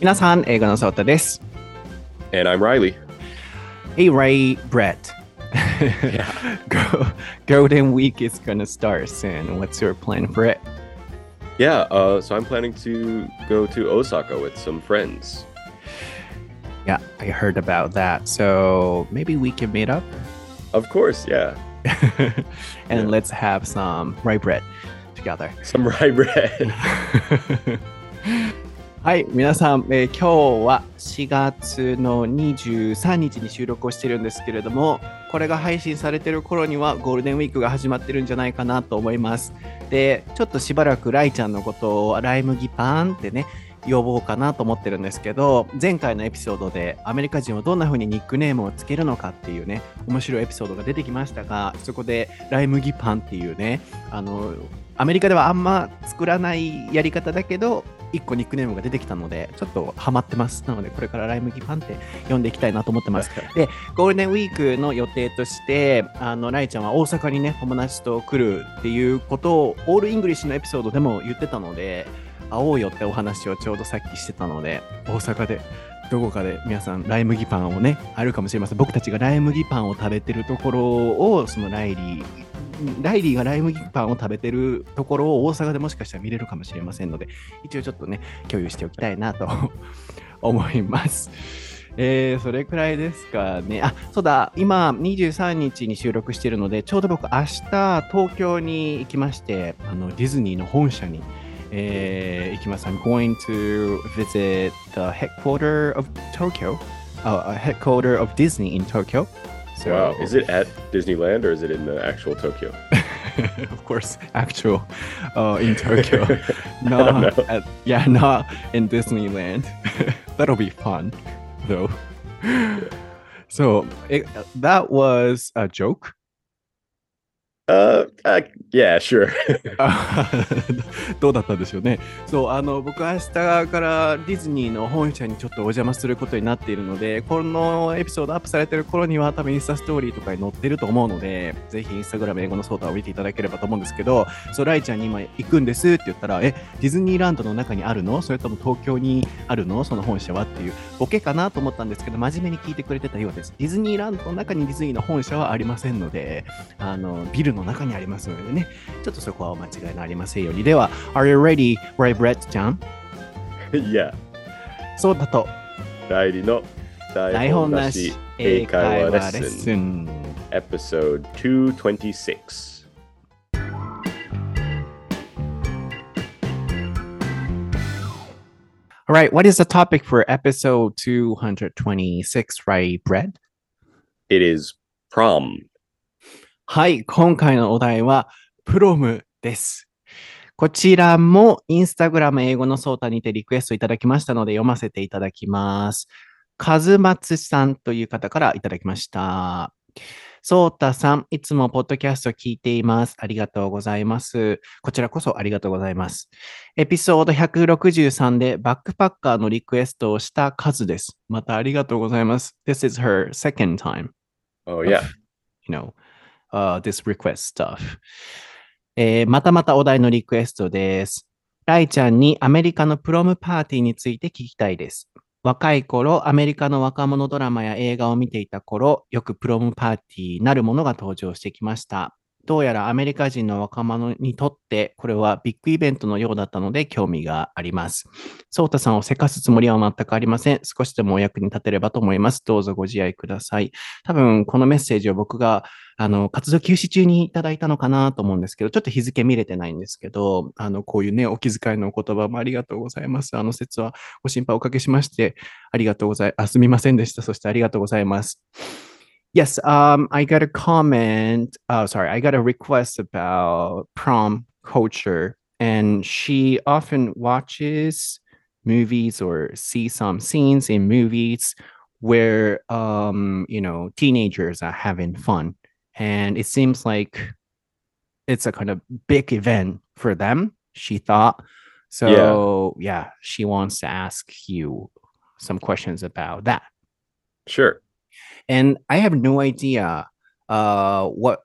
皆さん、英語のソータです。 And I'm Riley. Hey, Ray, Brett. Go- Golden Week is gonna start soon. What's your plan for it? Yeah, uh, so I'm planning to go to Osaka with some friends. Yeah, I heard about that. So maybe we can meet up Of course, yeah. and Yeah. let's have some rye bread together. Some rye bread. はい、皆さん、えー今日は4月の23日に収録をしてるんですけれども、これが配信されてる頃にはゴールデンウィークが始まってるんじゃないかなと思います。で、ちょっとしばらくライちゃんのことをライ麦パンってね、呼ぼうかなと思ってるんですけど、前回のエピソードでアメリカ人はどんな風にニックネームをつけるのかっていうね、面白いエピソードが出てきましたが、そこでライ麦パンっていうね、あの、アメリカではあんま作らないやり方だけど、一個ニックネームが出てきたので、ちょっとハマってます。なので、これからライ麦パンって呼んでいきたいなと思ってます。で、ゴールデンウィークの予定として、あの、ライちゃんは大阪にね、友達と来るっていうことを、 all English のエピソードでも言ってたので、会おうよってお話をちょうどさっきしてたので、大阪で、どこかで皆さん、ライ麦パンをね、あるかもしれません。僕たちがライ麦パンを食べてるところを、そのライリー、ライリーがライ麦パンを食べてるところを大阪でもしかしたら見れるかもしれませんので、一応ちょっとね、共有しておきたいなと 思います。えー、それくらいですかね。あ、そうだ、今23日に収録しているので、ちょうど僕明日東京に行きまして、あのディズニーの本社に、えー行きます。I'm going to visit the headquarter of Tokyo, uh, headquarter of Disney in Tokyo. So, wow. Is it at Disneyland or is it in the actual Tokyo? of course, actual uh, in Tokyo. Know. at, yeah, not in Disneyland. That'll be fun, though. So it, that was a joke. Uh, uh yeah, sure. どうだったんでしょうね。そう、あの、僕、明日からディズニーの本社にちょっとお邪魔することになっているので、このエピソードアップされてる頃には、多分インスタストーリーとかに載ってると思うので、ぜひインスタグラム英語のソータを見ていただければと思うんですけど、そう、ライちゃんに今行くんですって言ったら、え、ディズニーランドの中にあるの？それとも東京にあるの？その本社はっていう、ボケかなと思ったんですけど、真面目に聞いてくれてたようです。ディズニーランドの中にディズニーの本社はありませんので、あの、ビルの中にありますのでね、ちょっとそこはお間違いのありませんように。では、Are you ready, Ray Brett ちゃん yeah. そうだと、ライリの台台本なし本なし英英会話レ会話レッッススン。 episode 226. All right, what is the topic for episode 226, Ray Brett? It is prom. はい、今回のお題は、プロムです。こちらもインスタグラム英語のソータにてリクエストいただきましたので読ませていただきます。かずまつさんという方からいただきました。ソータさん、いつもポッドキャスト聞いています。ありがとうございます。こちらこそありがとうございます。エピソード163でバックパッカーのリクエストをした数です。またありがとうございます。This is her second time. Oh, yeah. you know, uh, this request stuff. えーまたまたお題のリクエストです。ライちゃんにアメリカのプロムパーティーについて聞きたいです。若い頃、アメリカの若者ドラマや映画を見ていた頃、よくプロムパーティーなるものが登場してきました。どうやらアメリカ人の若者にとって、これはビッグイベントのようだったので興味があります。ソータさんをせかすつもりは全くありません。少しでもお役に立てればと思います。どうぞご自愛ください。多分、このメッセージを僕があの、活動休止中にいただいたのかなと思うんですけど、ちょっと日付見れてないんですけど、あの、こういうね、お気遣いのお言葉もありがとうございます。あの説はご心配おかけしまして、ありがとうござい、あ、すみませんでした。そしてありがとうございます。Yes, um, I got a comment. Oh, sorry, I got a request about prom culture, and she often watches movies or see some scenes in movies where, um, you know, teenagers are having fun and it seems like it's a kind of big event for them she thought so yeah, she wants to ask you some questions about that Sure. And i have no idea uh what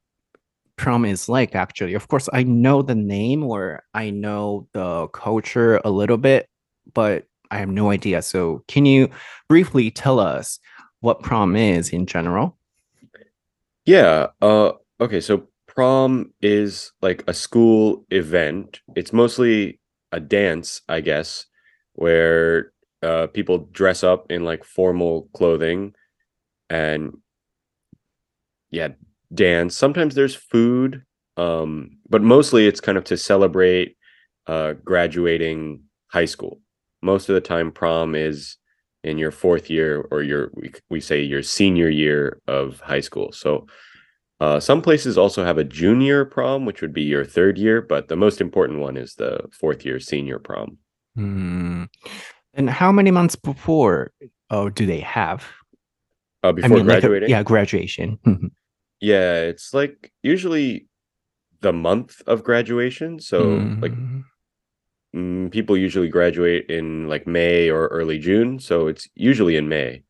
prom is like actually of course i know the name or i know the culture a little bit but I have no idea. So, can you briefly tell us what prom is in general? Yeah. Uh, okay. So prom is like a school event. It's mostly a dance, I guess, where uh, people dress up in like formal clothing and yeah, dance. Sometimes there's food, um, but mostly it's kind of to celebrate uh, graduating high school. Most of the time, prom is in your fourth year or your we, we say your senior year of high school. So uh, some places also have a junior prom, which would be your third year, but the most important one is the fourth year senior prom. Hmm. And how many months before oh, do they have? Uh, before like a- graduating, yeah, graduation. Mhm. yeah, it's like usually the month of graduation. So like Mhm. mm, people usually graduate in like May or early June, so it's usually in May.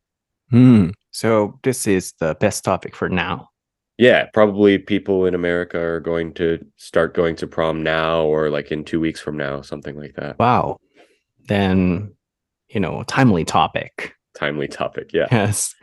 Hmm. So, this is the best topic for now. Yeah, probably people in America are going to start going to prom now or like in two weeks from now, something like that. Wow. Then, you know, timely topic. Timely topic. Yeah. Yes.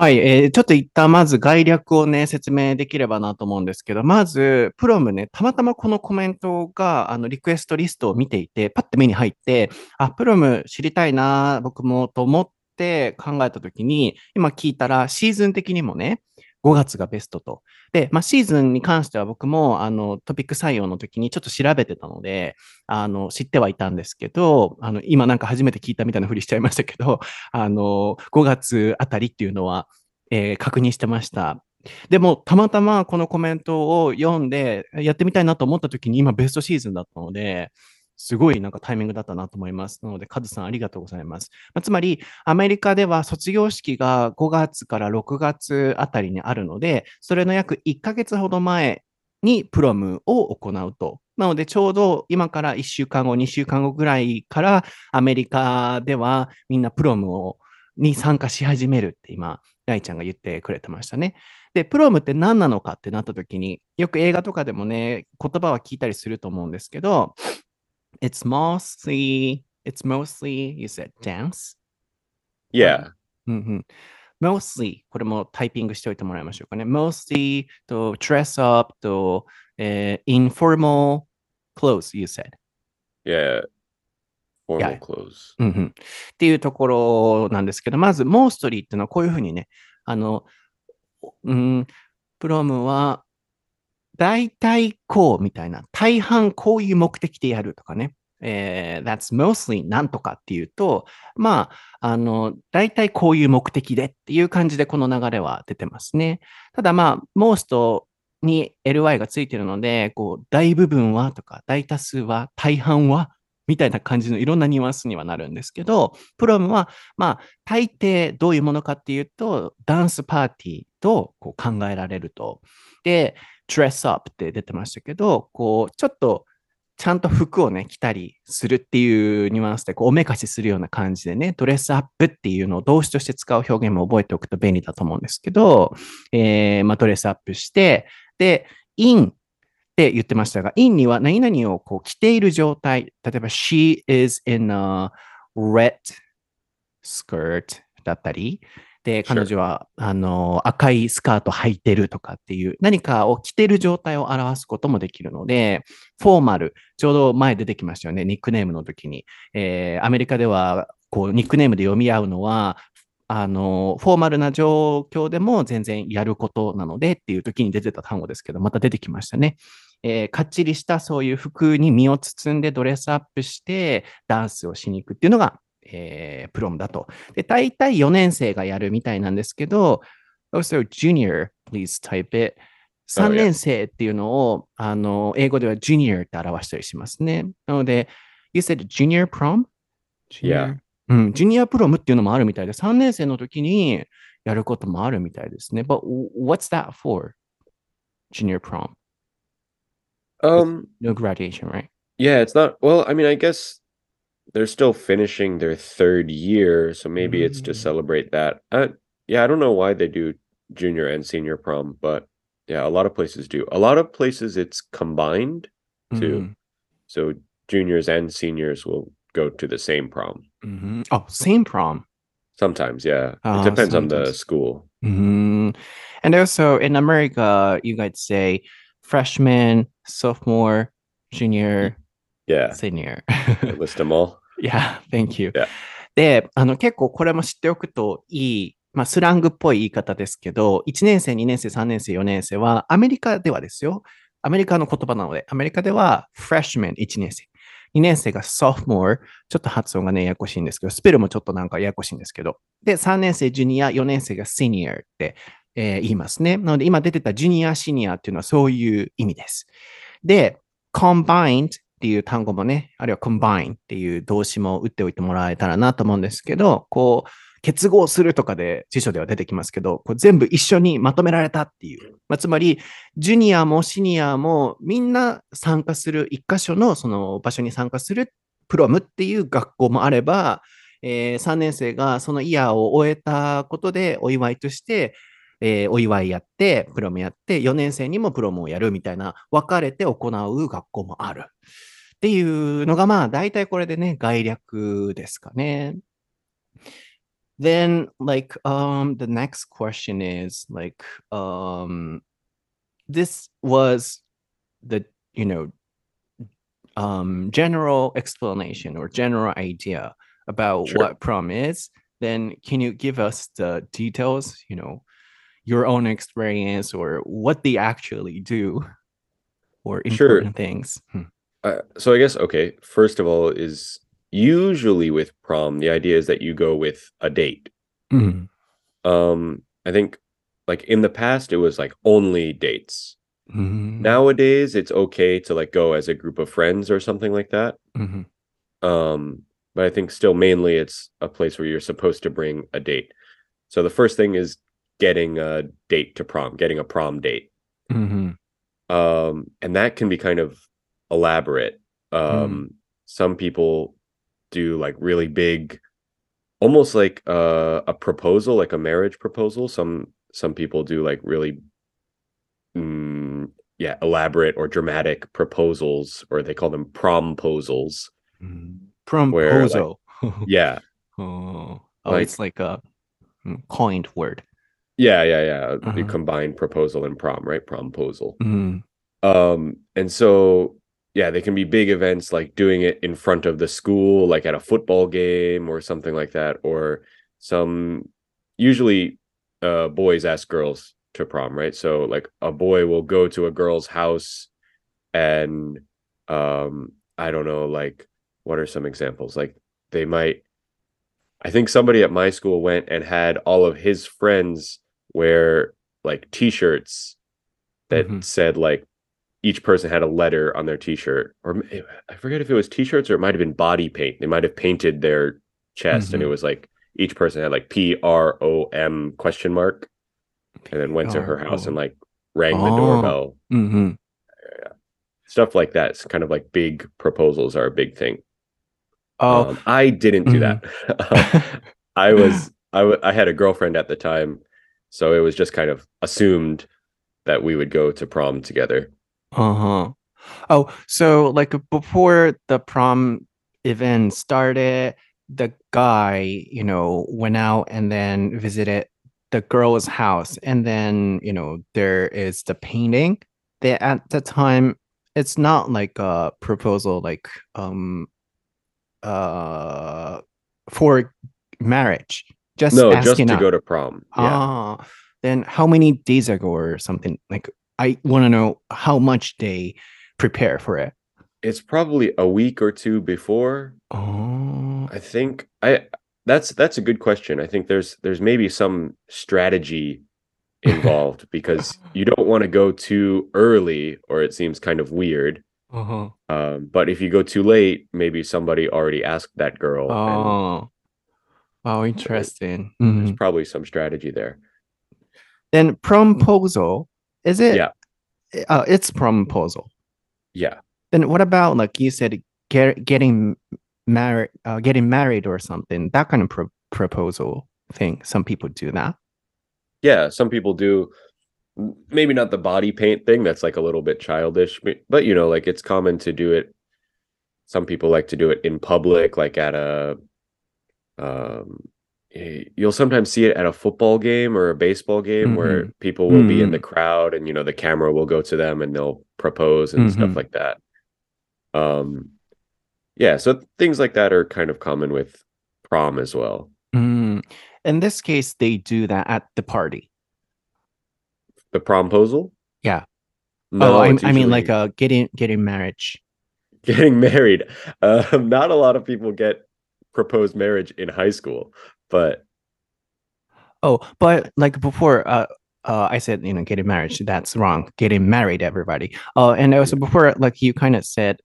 はい、えーちょっと一旦まず概略をね、説明できればなと思うんですけど、まず、プロムね、たまたまこのコメントが、あの、リクエストリストを見ていて、パッて目に入って、あ、プロム知りたいな、僕もと思って考えたときに、今聞いたら、シーズン的にもね、5月がベストと。で、まあ、シーズンに関しては僕も、あの、トピック採用の時にちょっと調べてたので、あの、知ってはいたんですけど、あの、今なんか初めて聞いたみたいなふりしちゃいましたけど、あの、5月あたりっていうのは、えー確認してました。でも、たまたまこのコメントを読んで、やってみたいなと思った時に今ベストシーズンだったので、すごいなんかタイミングだったなと思います。なので、カズさんありがとうございます。まあつまり、アメリカでは卒業式が5月から6月あたりにあるので、それの約1ヶ月ほど前にプロムを行うと。なので、ちょうど今から1週間後、2週間後ぐらいからアメリカではみんなプロムをに参加し始めるって今、ライちゃんが言ってくれてましたね。で、プロムって何なのかってなった時に、よく映画とかでもね、言葉は聞いたりすると思うんですけど、It's mostly, it's mostly, you said dance? Yeah. うんうん。mostly これもタイピングしておいてもらいましょうかね。mostly と dress up と、えー informal clothes, you said. Yeah. Formal Yeah. clothes. うんうんっていうところなんですけど、まず mostly っていうのはこういうふうにね、あの、うん、プロムは大体こうみたいな、大半こういう目的でやるとかね。えー that's mostly なんとかっていうと、まあ、あの、大体こういう目的でっていう感じでこの流れは出てますね。ただまあ、most に ly がついてるので、こう、大部分はとか、大多数は、大半はみたいな感じのいろんなニュアンスにはなるんですけど、プロムは、まあ、大抵どういうものかっていうと、ダンスパーティーとこう考えられると。で、dress up って出てましたけど、こう、ちょっと、ちゃんと服をね、着たりするっていうニュアンスで、こう、おめかしするような感じでね、ドレスアップっていうのを動詞として使う表現も覚えておくと便利だと思うんですけど、えー、まあ、ドレスアップして、で、in って言ってましたが、in には何々をこう着ている状態。例えば、she is in a red skirt だったり、で.彼女は、あの、赤いスカート履いてるとかっていう、何かを着てる状態を表すこともできるので、フォーマル、ちょうど前出てきましたよね、ニックネームの時に。えーアメリカでは、こう、ニックネームで読み合うのは、あの、フォーマルな状況でも全然やることなのでっていう時に出てた単語ですけど、また出てきましたね。えーかっちりしたそういう服に身を包んでドレスアップしてダンスをしに行くっていうのが、えープロムだと。で、大体4年生がやるみたいなんですけど、also junior, please type it. Oh, 3 yeah. 年生っていうのを、あの、英語では junior って表したりしますね。なので、you said junior prom? Yeah. うん、ジュニアプロムっていうのもあるみたいで、3年生の時にやることもあるみたいですね。But what's that for? Junior prom? Um, No graduation, right? yeah, it's not, well, I mean, I guess they're still finishing their third year, so maybe it's to Mm. celebrate that. Uh, yeah, I don't know why they do junior and senior prom, but yeah, a lot of places do. A lot of places it's combined too. Mm. So juniors and seniors will go to the same prom. Mhm. Oh, same prom. Sometimes, yeah. Ah, it depends on the sometimes. school. Mhm. And also in America, you guys say freshman, sophomore, junior, Yeah. senior. List them all. Yeah, thank you. Yeah. で、あの結構これも知っておくといい、まあスラングっぽい言い方ですけど、1年生、2年生、3年生、4年生はアメリカではですよ。アメリカの言葉なので、アメリカでは freshman 1年生。2年生が sophomore、ちょっと発音がね、ややこしいんですけど、スペルもちょっとなんかややこしいんですけど。で、3年生、ジュニア、4年生が senior って、えー言いますね。なので、今出てたジュニア、シニアっていうのはそういう意味です。で、combined っていう単語もね、あるいは combine っていう動詞も打っておいてもらえたらなと思うんですけど、こう、結合するとかで辞書では出てきますけど、こう全部一緒にまとめられたっていう。まあ、つまり、ジュニアもシニアもみんな参加する、一箇所のその場所に参加するプロムっていう学校もあれば、え3年生がそのイヤーを終えたことでお祝いとして、えーお祝いやって、プロムやって、4年生にもプロムをやるみたいな、分かれて行う学校もある。っていうのが、まあ、大体これでね、概略ですかね。Then, like, um, the next question is like, um, this was the, you know, um, general explanation or general idea about Sure. what prom is. Then, can you give us the details? You know, your own experience or what they actually do or Sure. important things. Hmm. Uh, so I guess okay. First of all, is usually with prom, the idea is that you go with a date. Mhm. Um, I think like in the past, it was like only dates. Mhm. Nowadays, it's okay to like go as a group of friends or something like that. Mhm. Um, but I think still mainly it's a place where you're supposed to bring a date. So the first thing is getting a date to prom, getting a prom date. Mhm. um and that can be kind of elaborate um some people do like really big almost like uh, a proposal like a marriage proposal some some people do like really mm, yeah elaborate or dramatic proposals or they call them promposals Mhm. Where, like- Promposal. yeah oh, oh like- it's like a mm, coined word. Yeah yeah yeah. You Uh-huh. combine proposal and prom right? Promposal. Mhm. um and so yeah they can be big events like doing it in front of the school like at a football game or something like that or some usually uh boys ask girls to prom right? So like a boy will go to a girl's house and um i don't know like what are some examples? Like they might i think somebody at my school went and had all of his friends wear like t-shirts that Mhm. said like each person had a letter on their t-shirt or i forget if it was t-shirts or it might have been body paint they might have painted their chest and it Mhm. was like each person had like p-r-o-m question mark and then went to her house and like rang the Oh. doorbell Mhm. stuff like that it's kind of like big proposals are a big thing Oh, um, i didn't do that i was I w- I had a girlfriend at the time so it was just kind of assumed that we would go to prom together Uh-huh. Oh, so like before the prom event started, the guy, you know, went out and then visited the girl's house, and then, you know, there is the painting. That at the time, it's not like a proposal, like um uh for marriage. Just no just to out. go to prom yeah Ah, then how many days ago or something? Like, I want to know how much they prepare for it. it's probably a week or two before Oh, i think i that's that's a good question i think there's there's maybe some strategy involved because you don't want to go too early or it seems kind of weird uh-huh. um, but if you go too late maybe somebody already asked that girl Oh, oh, interesting. there's Mhm. probably some strategy there Then promposal, is it? Yeah. Uh, it's promposal. yeah Then what about like you said, get, getting married, uh, getting married or something? That kind of pro- proposal thing. Some people do that. yeah some people do maybe not the body paint thing that's like a little bit childish but, but you know like it's common to do it some people like to do it in public, like at a um you'll sometimes see it at a football game or a baseball game where Mhm. people will be in the Mhm. crowd and you know the camera will go to them and they'll propose and stuff Mhm. like that. Um yeah, so things like that are kind of common with prom as well. Mm. In this case, they do that at the party. The promposal? Yeah. No, oh, I, it's I mean, like usually uh, getting getting marriage. getting married. Um, not a lot of people get proposed marriage in high school, but Oh, but like before, uh, uh, I said you know getting married. That's wrong. Getting married, everybody. Oh, and also before, like you kind of said,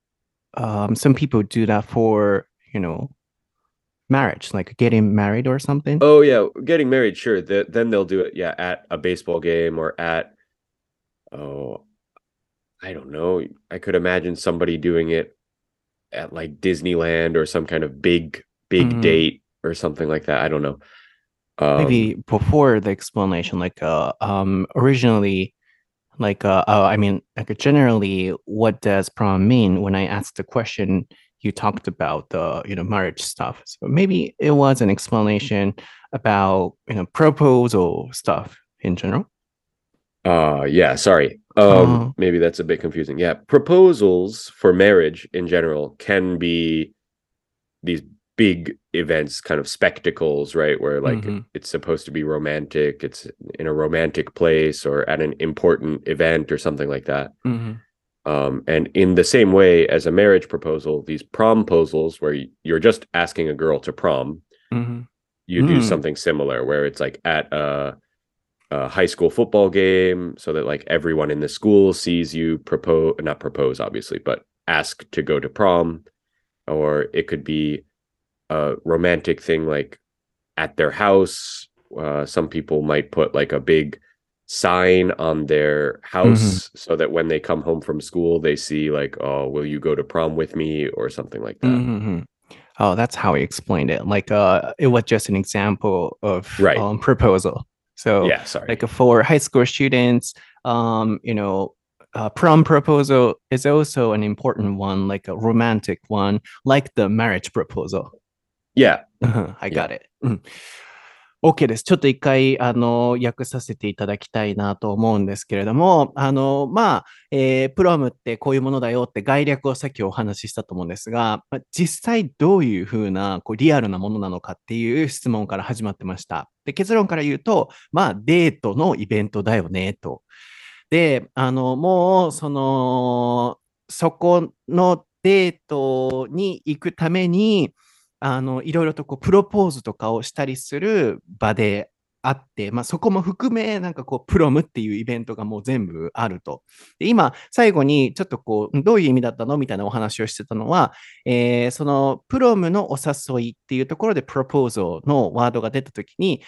um, some people do that for you know marriage, like getting married or something. oh yeah, getting married, sure. The, then they'll do it, yeah, at a baseball game or at oh, I don't know. I could imagine somebody doing it at like Disneyland or some kind of big, big Mhm. date or something like that. I don't know. Um, Maybe before the explanation, like uh, um, originally, like uh, uh, I mean, like generally, what does prom mean? When I asked the question, you talked about the you know marriage stuff. So maybe it was an explanation about you know proposal stuff in general. Uh yeah, sorry. Um Oh. maybe that's a bit confusing. Yeah, proposals for marriage in general can be these big events, kind of spectacles, right? Where like Mhm. it's supposed to be romantic, it's in a romantic place or at an important event or something like that. Mhm. Um and in the same way as a marriage proposal, these promposals where you're just asking a girl to prom, Mhm. you do Mm. something similar where it's like at a, a high school football game so that like everyone in the school sees you propose not propose obviously but ask to go to prom or it could be a romantic thing like at their house uh, some people might put like a big sign on their house so that when they come home from school they see like oh will you go to prom with me or something like that Mhm. Oh, that's how he explained it. Like uh, it was just an example of Right. um, proposal. So yeah sorry like for high school students um you know uh, prom proposal is also an important one like a romantic one like the marriage proposal yeah I got it、うん、OK です。ちょっと一回、あの、訳させていただきたいなと思うんですけれども、あの、まあ、えープロムってこういうものだよって概略をさっきお話ししたと思うんですが、まあ実際どういうふうな、こう、リアルなものなのかっていう質問から始まってました。で、結論から言うと、まあ、デートのイベントだよね、と。で、あの、もう、その、そこのデートに行くために、あの、いろいろとこう、プロポーズとかをしたりする場であって、まあ、そこも含め、なんかこう、プロムっていうイベントがもう全部あると。で今、最後にちょっとこう、どういう意味だったのみたいなお話をしてたのは、えーその、プロムのお誘いっていうところで、プロポーズのワードが出たときに、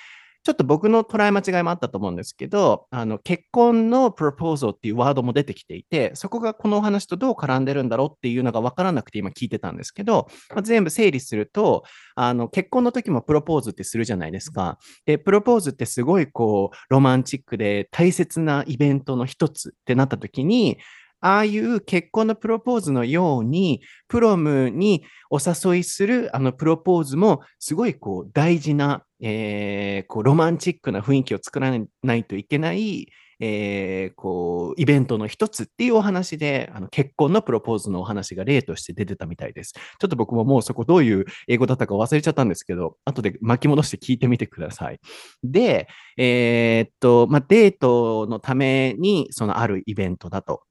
ちょっと僕の捉え間違いもあったと思うんですけど、あの結婚のプロポーズっていうワードも出てきていて、そこがこのお話とどう絡んでるんだろうっていうのが分からなくて今聞いてたんですけど、まあ、全部整理するとあの、結婚の時もプロポーズってするじゃないですか。で、プロポーズってすごいこう、ロマンチックで大切なイベントの一つってなった時に、ああいう結婚のプロポーズのように、プロムにお誘いするあのプロポーズもすごいこう大事な、えーこうロマンチックな雰囲気を作らないといけない、えーこうイベントの一つっていうお話であの結婚のプロポーズのお話が例として出てたみたいです。ちょっと僕ももうそこどういう英語だったか忘れちゃったんですけど、後で巻き戻して聞いてみてください。で、えーっと、まあ、デートのためにそのあるイベントだと。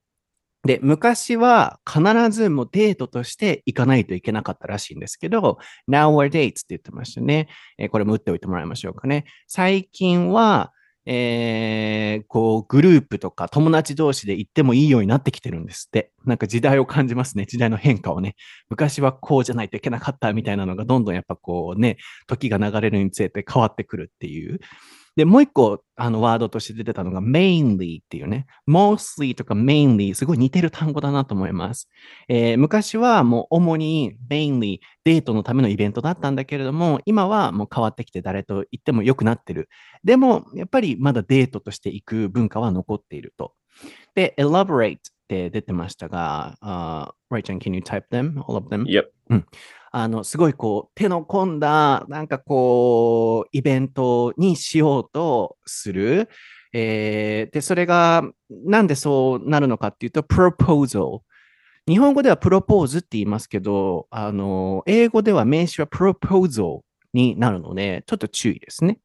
で、昔は必ずもうデートとして行かないといけなかったらしいんですけど、now we're dates って言ってましたね。えーこれも打っておいてもらいましょうかね。最近は、えーこう、グループとか友達同士で行ってもいいようになってきてるんですって。なんか時代を感じますね。時代の変化をね。昔はこうじゃないといけなかったみたいなのがどんどんやっぱこうね、時が流れるにつれて変わってくるっていう。で、もう一個、あの、ワードとして出てたのが mainly っていうね。mostly とか mainly すごい似てる単語だなと思います。えー昔はもう主に mainly デートのためのイベントだったんだけれども、今はもう変わってきて誰と言っても良くなってる。でも、やっぱりまだデートとして行く文化は残っていると。で、elaborate って出てましたが、uh, Right ちゃん、can you type them? All of them? Yep. あの、すごいこう、手の込んだ、なんかこう、イベントにしようとする。えー、で、それが、なんでそうなるのかっていうと、proposal。日本語ではプロポーズって言いますけど、あの、英語では名詞は proposal になるので、ちょっと注意ですね。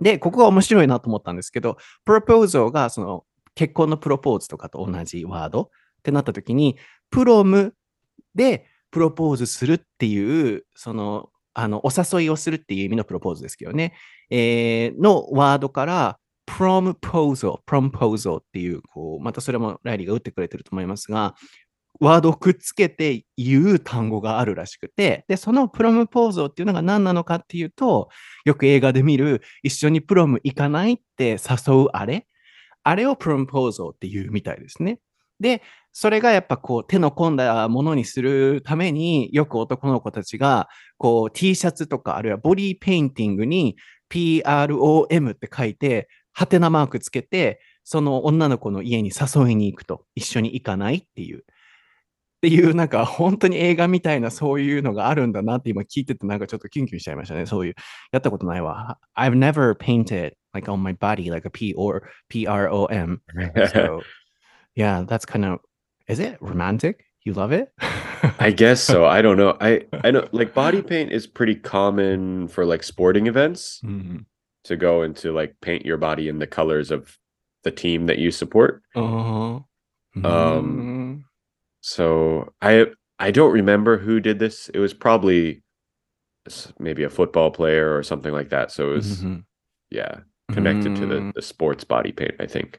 で、ここが面白いなと思ったんですけど、プロポーズがその結婚のプロポーズとかと同じワード？ってなった時に、プロムでプロポーズするっていう、その、あの、お誘いをするっていう意味のプロポーズですけどね、えー、のワードから、promposal, promposal っていう、こう、またそれもライリーが打ってくれてると思いますが、ワードをくっつけて言う単語があるらしくて、で、そのプロムポーズっていうのが何なのかっていうと、よく映画で見る、一緒にプロム行かないって誘うあれあれをプロポーズっていうみたいですね。で、それがやっぱこう手の込んだものにするためによく男の子たちがこう T シャツとかあるいはボディペインティングに PROM って書いて、ハテナマークつけて、その女の子の家に誘いに行くと、一緒に行かないっていう。っていう、なんか本当に映画みたいなそういうのがあるんだなって今聞いててなんかちょっとキュンキュンしちゃいましたね。そういう。やったことないわ。I've never painted like on my body like a P or P-R-O-M. So yeah, that's kind of, is it romantic? You love it? I guess so. I don't know. I I know like body paint is pretty common for like sporting events mm-hmm. to go and to like paint your body in the colors of the team that you support. Uh-huh. Um, Mm. So I I don't remember who did this. It was probably maybe a football player or something like that. So it was Mhm. yeah connected to the Mm. the sports body paint. I think.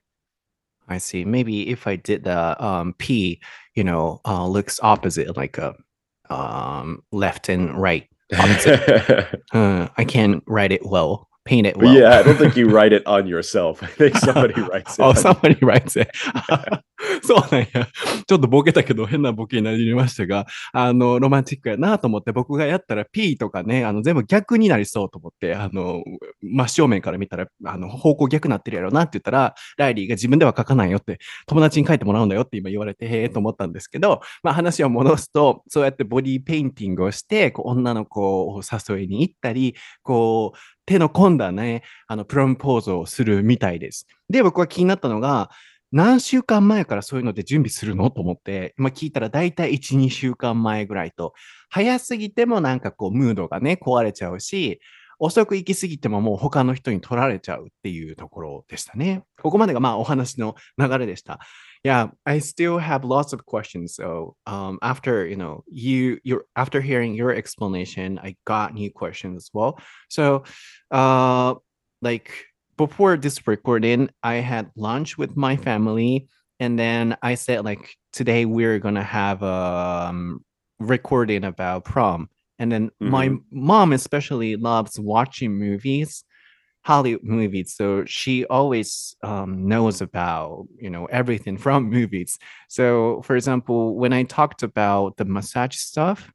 I see. Maybe if I did the um, P, you know, uh, looks opposite, like a um, left and right. Uh, I can't write it well, paint it well. yeah, I don't think you write it on yourself. I think somebody writes it. oh, somebody writes it. そうなんや。ちょっとボケたけど変なボケになりましたが、あの、ロマンチックやなと思って僕がやったら P とかね、あの、全部逆になりそうと思って、あの、真正面から見たら、あの、方向逆なってるやろなって言ったら、ライリーが自分では書かないよって、友達に書いてもらうんだよって今言われて、へえと思ったんですけど、まあ話を戻すと、そうやってボディペインティングをして、こう女の子を誘いに行ったり、こう、手の込んだね、あの、プロムポーズをするみたいです。で、僕は気になったのが、何週間前からそういうので準備するの？と思って、今聞いたら大体1、2週間前ぐらいと、早すぎてもなんかこう、ムードがね、壊れちゃうし、遅く行き過ぎてももう他の人に取られちゃうっていうところでしたね。ここまでがまあお話の流れでした。Yeah, I still have lots of questions. So, um, after you know, you you after hearing your explanation, I got new questions as well. So, uh, like before this recording, I had lunch with my family, and then I said like today we're gonna have a um, recording about prom. And then my mom especially loves watching movies. Hollywood movies. So she always um, knows about, you know, everything from movies. So for example, when I talked about the massage stuff,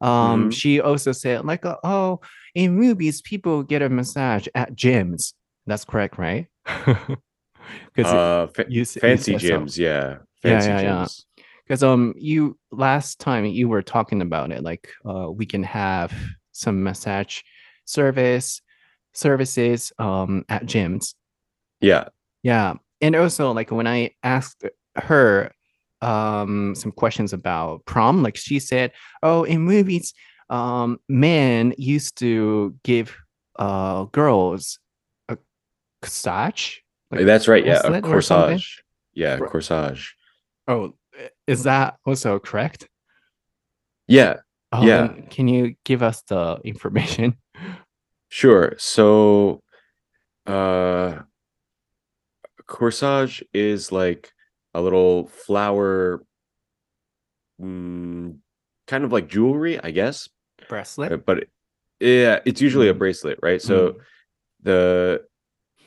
um, Mhm. she also said like, uh, oh, in movies, people get a massage at gyms. That's correct, right? Because uh, fa- you, fancy said so. gyms, yeah, Yeah, fancy yeah, yeah. gyms. Because um, you last time you were talking about it, like uh, we can have some massage service services um at gyms. Yeah, Yeah, and also like when I asked her um some questions about prom, like she said, "Oh, in movies, um, men used to give uh girls a corsage." Like, that's right. Yeah, a bracelet or something? corsage. Yeah, corsage. Oh, is that also correct? Yeah, Oh, Yeah. Can you give us the information? Sure. So, uh, corsage is like a little flower, mm, kind of like jewelry, I guess. Bracelet. Uh, But it- yeah, it's usually a Mm. bracelet, right? So the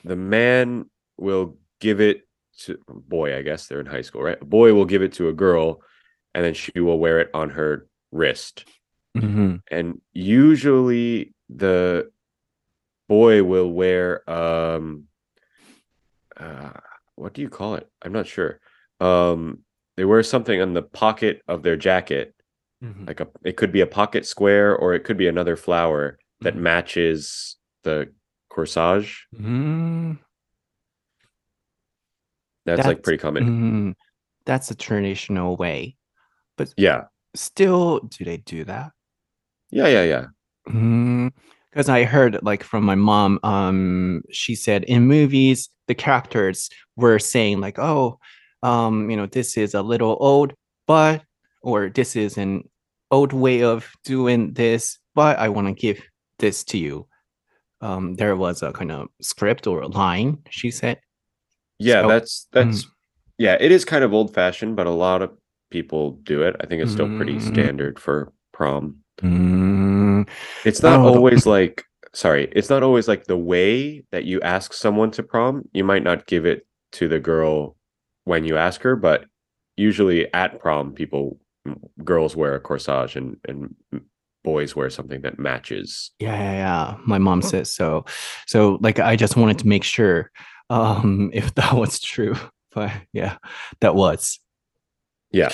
the man will give it to boy, I guess they're in high school, right? A boy will give it to a girl, and then she will wear it on her wrist. Mhm. and usually the boy will wear um uh, what do you call it? I'm not sure. Um, they wear something on the pocket of their jacket, mm-hmm. like a it could be a pocket square or it could be another flower that mm-hmm. matches the corsage. Mm-hmm. That's, that's, like pretty common. Mm, that's a traditional way, but yeah, still, do they do that? Yeah, yeah, yeah. Mm, because I heard like from my mom, um, she said in movies the characters were saying like, "Oh, um, you know, this is a little old, but or this is an old way of doing this, but I want to give this to you." Um, there was a kind of script or a line. She said, Yeah, So- that's that's yeah, it is kind of old fashioned, but a lot of people do it. I think it's still pretty Mm. standard for prom. "Mm, It's not Oh, the- always like sorry, it's not always like the way that you ask someone to prom. You might not give it to the girl when you ask her, but usually at prom people girls wear a corsage and and boys wear something that matches. Yeah, yeah, yeah. My mom says so. So like I just wanted to make sure um if that was true. But yeah, that was. Yeah.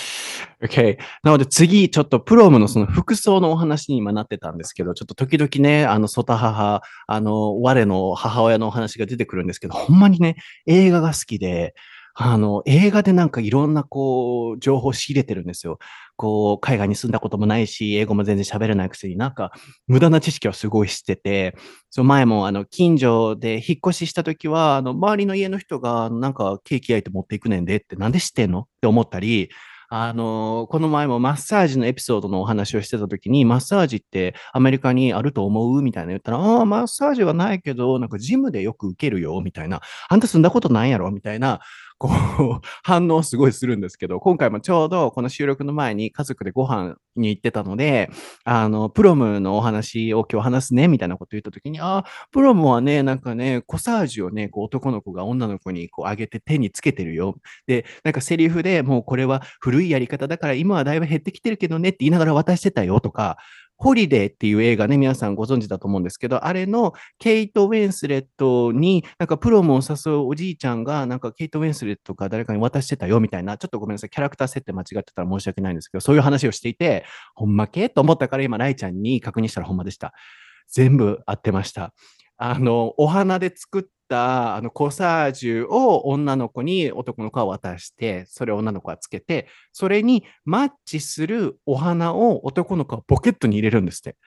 Okay. なので次、ちょっとプロムのその服装のお話に今なってたんですけど、ちょっと時々ね、あの、ソタ母、あの、我の母親のお話が出てくるんですけど、ほんまにね、映画が好きで、あの、映画でなんかいろんなこう、情報を仕入れてるんですよ。こう、海外に住んだこともないし、英語も全然喋れないくせになんか、無駄な知識はすごい知ってて、そう前もあの近所で引っ越しした時は、あの周りの家の人がなんかケーキ焼いて持っていくねんでってなんで知ってんの？って思ったり、あの、この前もマッサージのエピソードのお話をしてた時に、マッサージってアメリカにあると思う？みたいな言ったら、ああ、マッサージはないけど、なんかジムでよく受けるよみたいな、あんた住んだことないやろ？みたいな、こう、反応すごいするんですけど、今回もちょうどこの収録の前に家族でご飯に行ってたので、あの、プロムのお話を今日話すね、みたいなこと言ったときに、ああ、プロムはね、なんかね、コサージュをね、こう男の子が女の子にこう上げて手につけてるよ。で、なんかセリフでもうこれは古いやり方だから今はだいぶ減ってきてるけどねって言いながら渡してたよとか、ホリデーっていう映画ね、皆さんご存知だと思うんですけど、あれのケイト・ウェンスレットに、なんかプロムを誘うおじいちゃんが、なんかケイト・ウェンスレットか誰かに渡してたよみたいな、ちょっとごめんなさい、キャラクター設定間違ってたら申し訳ないんですけど、そういう話をしていて、ほんまけと思ったから今、ライちゃんに確認したらほんまでした。全部合ってました。あの、お花で作ったあのコサージュを女の子に男の子は渡して、それを女の子はつけて、それにマッチするお花を男の子はポケットに入れるんですって。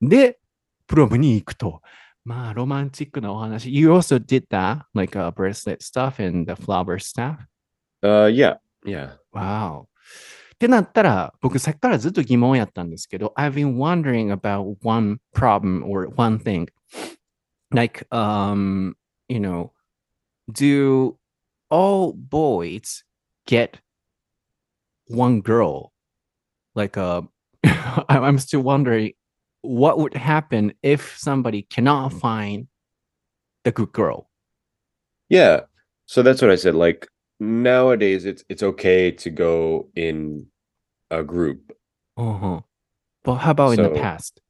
で、プロムに行くと。まあ、ロマンチックなお話。You also did that, like a bracelet stuff and the flower stuff? Uh yeah. Yeah. Wow. ってなったら、僕さっきからずっと疑問やったんですけど、I've been wondering about one problem or one thing. Like, um, you know, do all boys get one girl? Like, uh, I'm still wondering what would happen if somebody cannot find the good girl. Yeah. So that's what I said. Like nowadays it's it's okay to go in a group. Uh-huh. But how about in the past?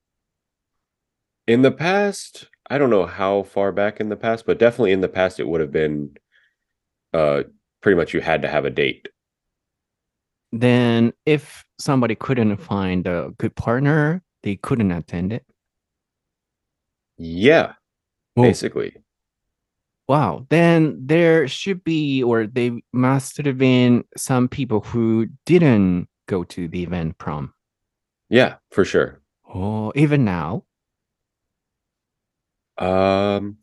In the past, I don't know how far back in the past, but definitely in the past it would have been uh pretty much you had to have a date. then if somebody couldn't find a good partner, they couldn't attend it. Yeah, Oh, basically. wow. Then there should be, or they must have been some people who didn't go to the event prom. Yeah, for sure. Oh, even now. Um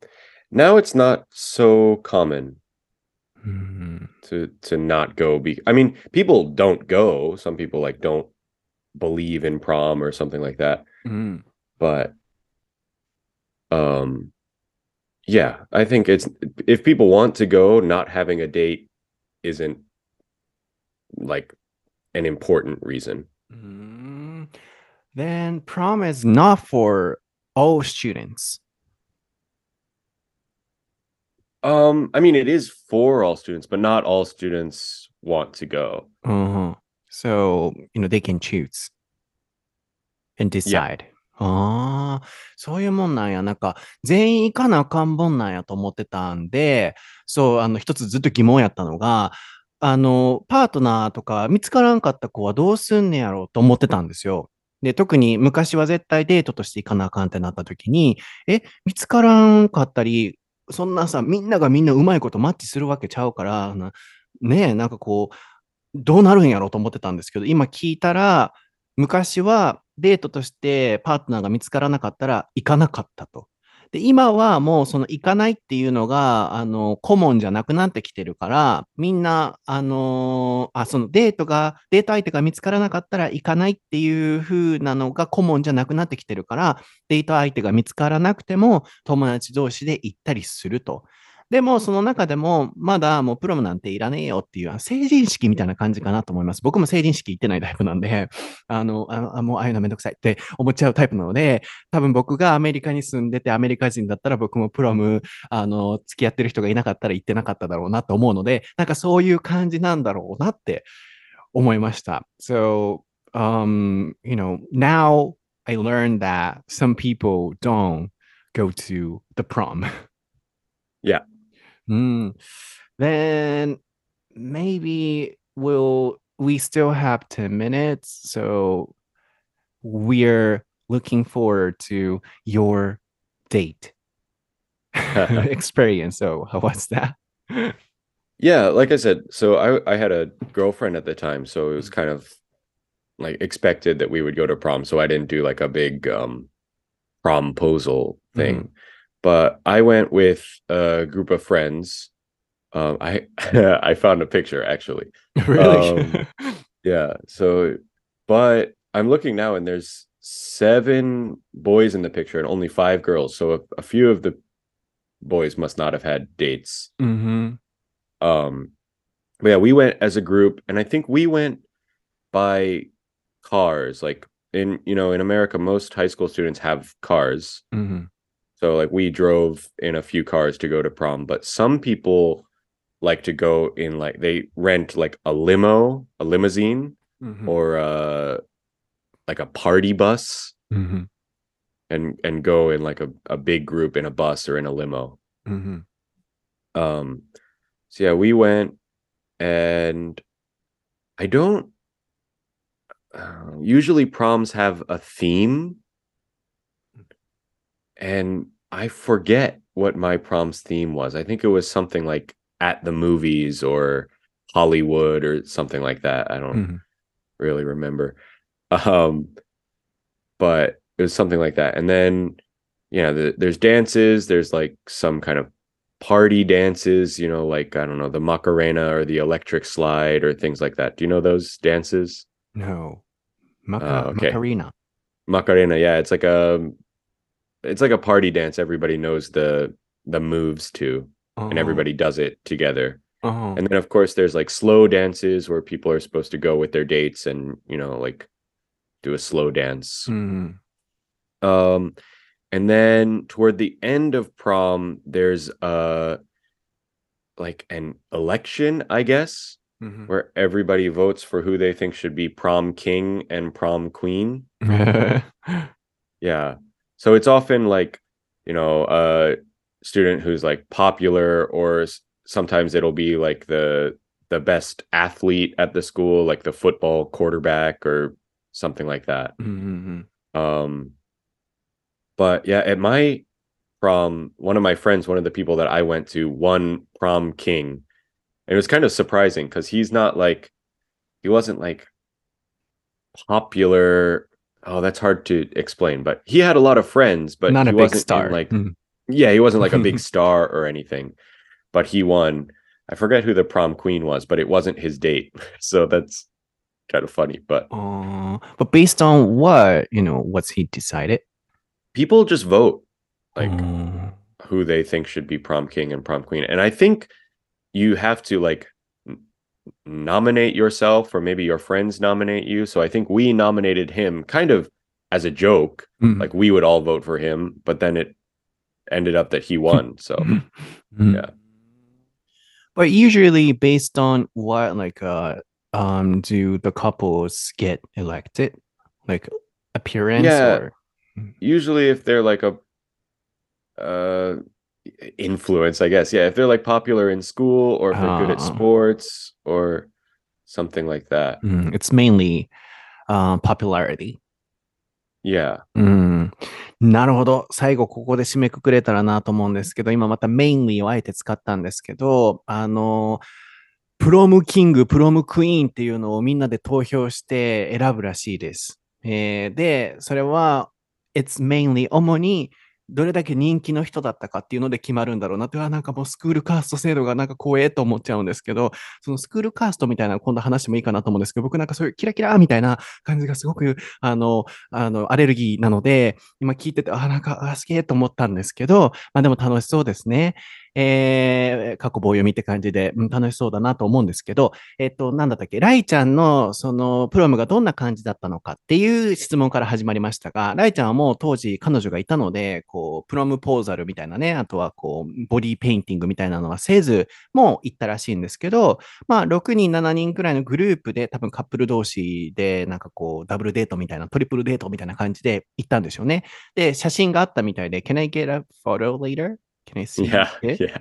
now it's not so common Hmm. to to not go be I mean, people don't go. Some people like don't believe in prom or something like that. Mm. but um yeah i think it's if people want to go not having a date isn't like an important reason Mm. Then prom is not for all students. Um i mean it is for all students but not all students want to go Uh-huh. So, you know, they can choose and decide. ああ、そういうもんなんや。なんか、全員行かなあかんもんなんやと思ってたんで、そう、あの、一つずっと疑問やったのが、あの、パートナーとか見つからんかった子はどうすんねやろうと思ってたんですよ。で、特に昔は絶対デートとして行かなあかんってなった時に、え、見つからんかったり、そんなさ、みんながみんなうまいことマッチするわけちゃうから、ねえ、なんかこう、どうなるんやろうと思ってたんですけど、今聞いたら、昔はデートとしてパートナーが見つからなかったら行かなかったと。で、今はもうその行かないっていうのが、あの、顧問じゃなくなってきてるから、みんな、あのあ、そのデートが、デート相手が見つからなかったら行かないっていう風なのが顧問じゃなくなってきてるから、デート相手が見つからなくても友達同士で行ったりすると。でも、その中でも、まだもうプロムなんていらねえよっていう、成人式みたいな感じかなと思います。僕も成人式行ってないタイプなんで、あの、あもうああいうのめんどくさいって思っちゃうタイプなので、多分僕がアメリカに住んでてアメリカ人だったら僕もプロム、あの、付き合ってる人がいなかったら行ってなかっただろうなと思うので、なんかそういう感じなんだろうなって思いました。So, um, you know, now I learned that some people don't go to the prom. Yeah. Mm. Then maybe we'll we still have 10 minutes, so we're looking forward to your date experience. So how was that? Yeah, like I said, so I I had a girlfriend at the time, so it was kind of like expected that we would go to prom. So I didn't do like a big um promposal thing. But I went with a group of friends. Um I I found a picture actually. really? Yeah, so but I'm looking now and there's seven boys in the picture and only five girls. So a, a few of the boys must not have had dates. hmm Um, but yeah, we went as a group, and I think we went by cars. Like in you know in America, most high school students have cars, hmm so like we drove in a few cars to go to prom. But some people like to go in like they rent like a limo, a limousine, hmm or uh like a party bus, hmm and and go in like a, a big group in a bus or in a limo. hmm Um, so yeah, we went, and I don't. Uh, usually, proms have a theme, and I forget what my prom's theme was. I think it was something like at the movies or Hollywood or something like that. I don't hmm really remember. Um, but it was something like that. And then, yeah, the, there's dances. There's like some kind of party dances. You know, like I don't know, the Macarena or the electric slide or things like that. Do you know those dances? No. Maca- Uh, okay. Macarena. Macarena, yeah, it's like a, it's like a party dance. Everybody knows the the moves to, and Oh, everybody does it together. oh. And then of course there's like slow dances where people are supposed to go with their dates and you know like do a slow dance. Mhm. Um, and then toward the end of prom, there's uh like an election, I guess, Mhm. where everybody votes for who they think should be prom king and prom queen. Yeah. So it's often like, you know, a student who's like popular or sometimes it'll be like the the best athlete at the school, like the football quarterback or something like that. Mhm. Um, but yeah, at my prom, one of my friends, one of the people that I went to, won prom king. And it was kind of surprising because he's not like, he wasn't like popular. Oh, that's hard to explain, but he had a lot of friends, but Not he a big star. like, Mhm. yeah, he wasn't like a big star or anything, but he won. I forget who the prom queen was, but it wasn't his date. So that's kind of funny. But Uh, but based on what, you know, what's he decided? people just vote like Oh. who they think should be prom king and prom queen. And I think you have to like nominate yourself or maybe your friends nominate you. So I think we nominated him kind of as a joke. Mhm. Like we would all vote for him, but then it ended up that he won. So Mhm. yeah. But usually based on what like uh um do the couples get elected? Like appearance Yeah. or usually if they're like a uh influence, I guess. Yeah, if they're like popular in school or if they're good at Ah. sports or something like that. Mm, it's mainly uh, popularity. Yeah. うん。なるほど。最後ここで締めくくれたらなと思うんですけど、今また mainly をあえて使ったんですけど、あの、プロムキング、プロムクイーンっていうのをみんなで投票して選ぶらしいです。えーで、それは、it's mainly 主にどれだけ人気の人だったかっていうので決まるんだろうなって、なんかもうスクールカースト制度がなんか怖えと思っちゃうんですけど、そのスクールカーストみたいな今度話してもいいかなと思うんですけど、僕なんかそういうキラキラみたいな感じがすごく、あの、あの、アレルギーなので、今聞いてて、あ、なんか、あ、すげえと思ったんですけど、まあでも楽しそうですね。えー、過去棒読みって感じで、うん、楽しそうだなと思うんですけど、えっと、なんだったっけ、ライちゃんの、その、プロムがどんな感じだったのかっていう質問から始まりましたが、ライちゃんはもう当時彼女がいたので、こう、プロムポーザルみたいなね、あとはこう、ボディペインティングみたいなのはせず、もう行ったらしいんですけど、まあ、6人、7人くらいのグループで、多分カップル同士で、なんかこう、ダブルデートみたいな、トリプルデートみたいな感じで行ったんでしょうね。で、写真があったみたいで、Can I get a photo later? Can I see Yeah. it? Yeah.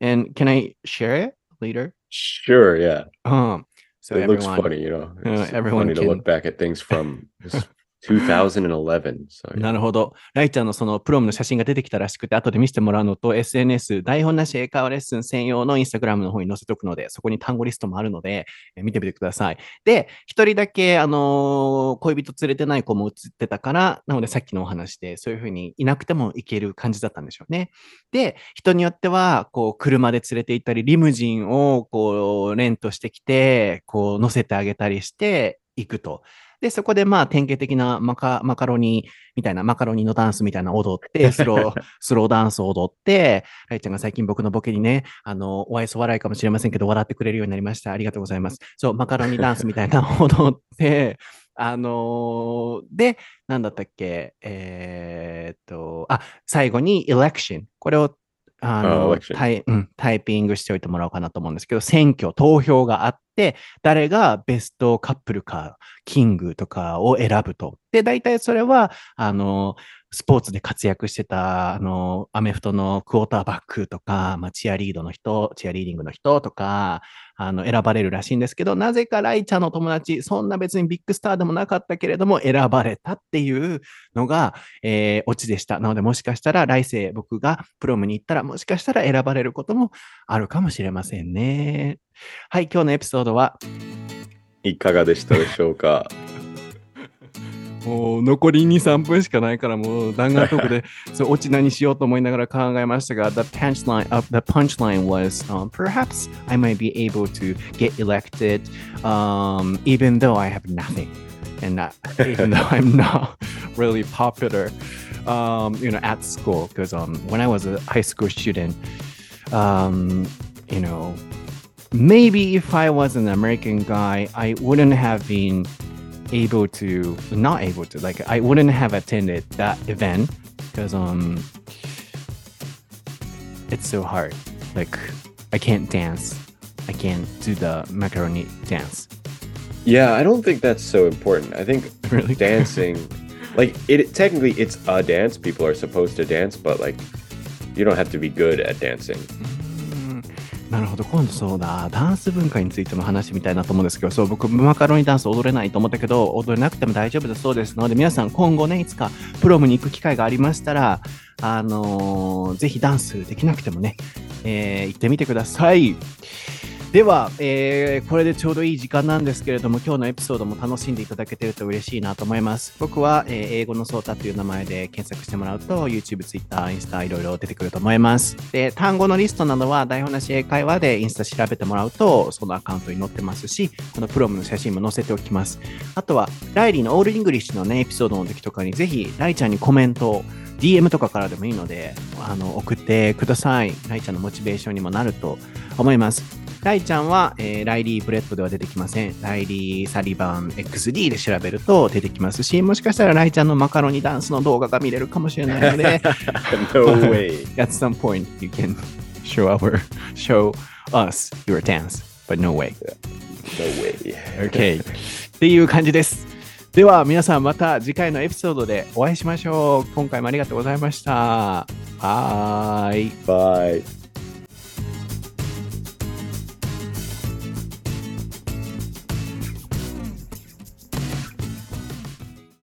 And can I share it later? Sure. Yeah. Um, so it looks funny, you know. uh, It's everyone funny to look back at things from 2011. なるほど。ライちゃんのそのプロムの写真が出てきたらしくて、後で見せてもらうのと、SNS、台本なし英会話レッスン専用のインスタグラムの方に載せておくので、そこに単語リストもあるので、え見てみてください。で、一人だけ、あのー恋人連れてない子も写ってたから、なのでさっきのお話で、そういうふうにいなくても行ける感じだったんでしょうね。で、人によっては、こう、車で連れて行ったり、リムジンを、こう、レントしてきて、こう、乗せてあげたりして、行くと。で、そこでまあ典型的なマカマカロニみたいな、マカロニのダンスみたいなの踊って、スロー、スローダンスを踊って、ライちゃんが最近僕のボケにね、あの、お愛想笑いかもしれませんけど、笑ってくれるようになりました。ありがとうございます。そう、マカロニダンスみたいな踊って、あのーで、なんだったっけ、えーっと、あ、最後に election。これを、あのタイうん、タイピングしておいてもらおうかなと思うんですけど、選挙、投票があって、誰がベストカップルか、キングとかを選ぶと。で、大体それは、あの、スポーツで活躍してた、あの、アメフトのクォーターバックとか、まあ、チアリードの人、チアリーディングの人とか、あの、選ばれるらしいんですけど、なぜかライちゃんの友達、そんな別にビッグスターでもなかったけれども、選ばれたっていうのが、えー、オチでした。なので、もしかしたら来世僕がプロムに行ったら、もしかしたら選ばれることもあるかもしれませんね。はい、今日のエピソードは、いかがでしたでしょうか？もう残り2、3分しかないから、もう弾丸トークで、そう、オチ何しようと思いながら考えましたが、the punchline, uh, the punchline was, um, perhaps I might be able to get elected, um, even though I have nothing. And not, even though I'm not really popular, um, you know, at school. Because um, when I was a high school student, um, you know, maybe if I was an American guy, I wouldn't have been able to not able to like I wouldn't have attended that event because um it's so hard. Like I can't dance. I can't do the macaroni dance. Yeah, I don't think that's so important. I think Really? dancing, like it technically it's a dance. People are supposed to dance, but like you don't have to be good at dancing. なるほど。今度そうだ。ダンス文化についての話みたいなと思うんですけどそう僕マカロニダンス踊れないと思ったけど踊れなくても大丈夫だそうです。ので皆さん今後ねいつかプロムに行く機会がありましたらあのーぜひダンスできなくてもね、えー行ってみてください。では、えーこれでちょうどいい時間なんですけれども今日のエピソードも楽しんでいただけてると嬉しいなと思います。僕は、えー英語のソータという名前で検索してもらうと YouTube、Twitter、インスタいろいろ出てくると思います。で単語のリストなどは台本なし英会話でインスタ調べてもらうとそのアカウントに載ってますしこのプロムの写真も載せておきます。あとはライリーの all English のねエピソードの時とかにぜひライちゃんにコメントを DM とかからでもいいのであの送ってください。ライちゃんのモチベーションにもなると思います。ライちゃんは、えーライリー・ブレッドでは出てきません。ライリー・サリバン XD で調べると出てきますし、もしかしたらライちゃんのマカロニダンスの動画が見れるかもしれないので、no way. at some point you can show our show us your dance, but no way. No way. Okay. っていう感じです。では皆さんまた次回のエピソードでお会いしましょう。今回もありがとうございました。バイ。Bye.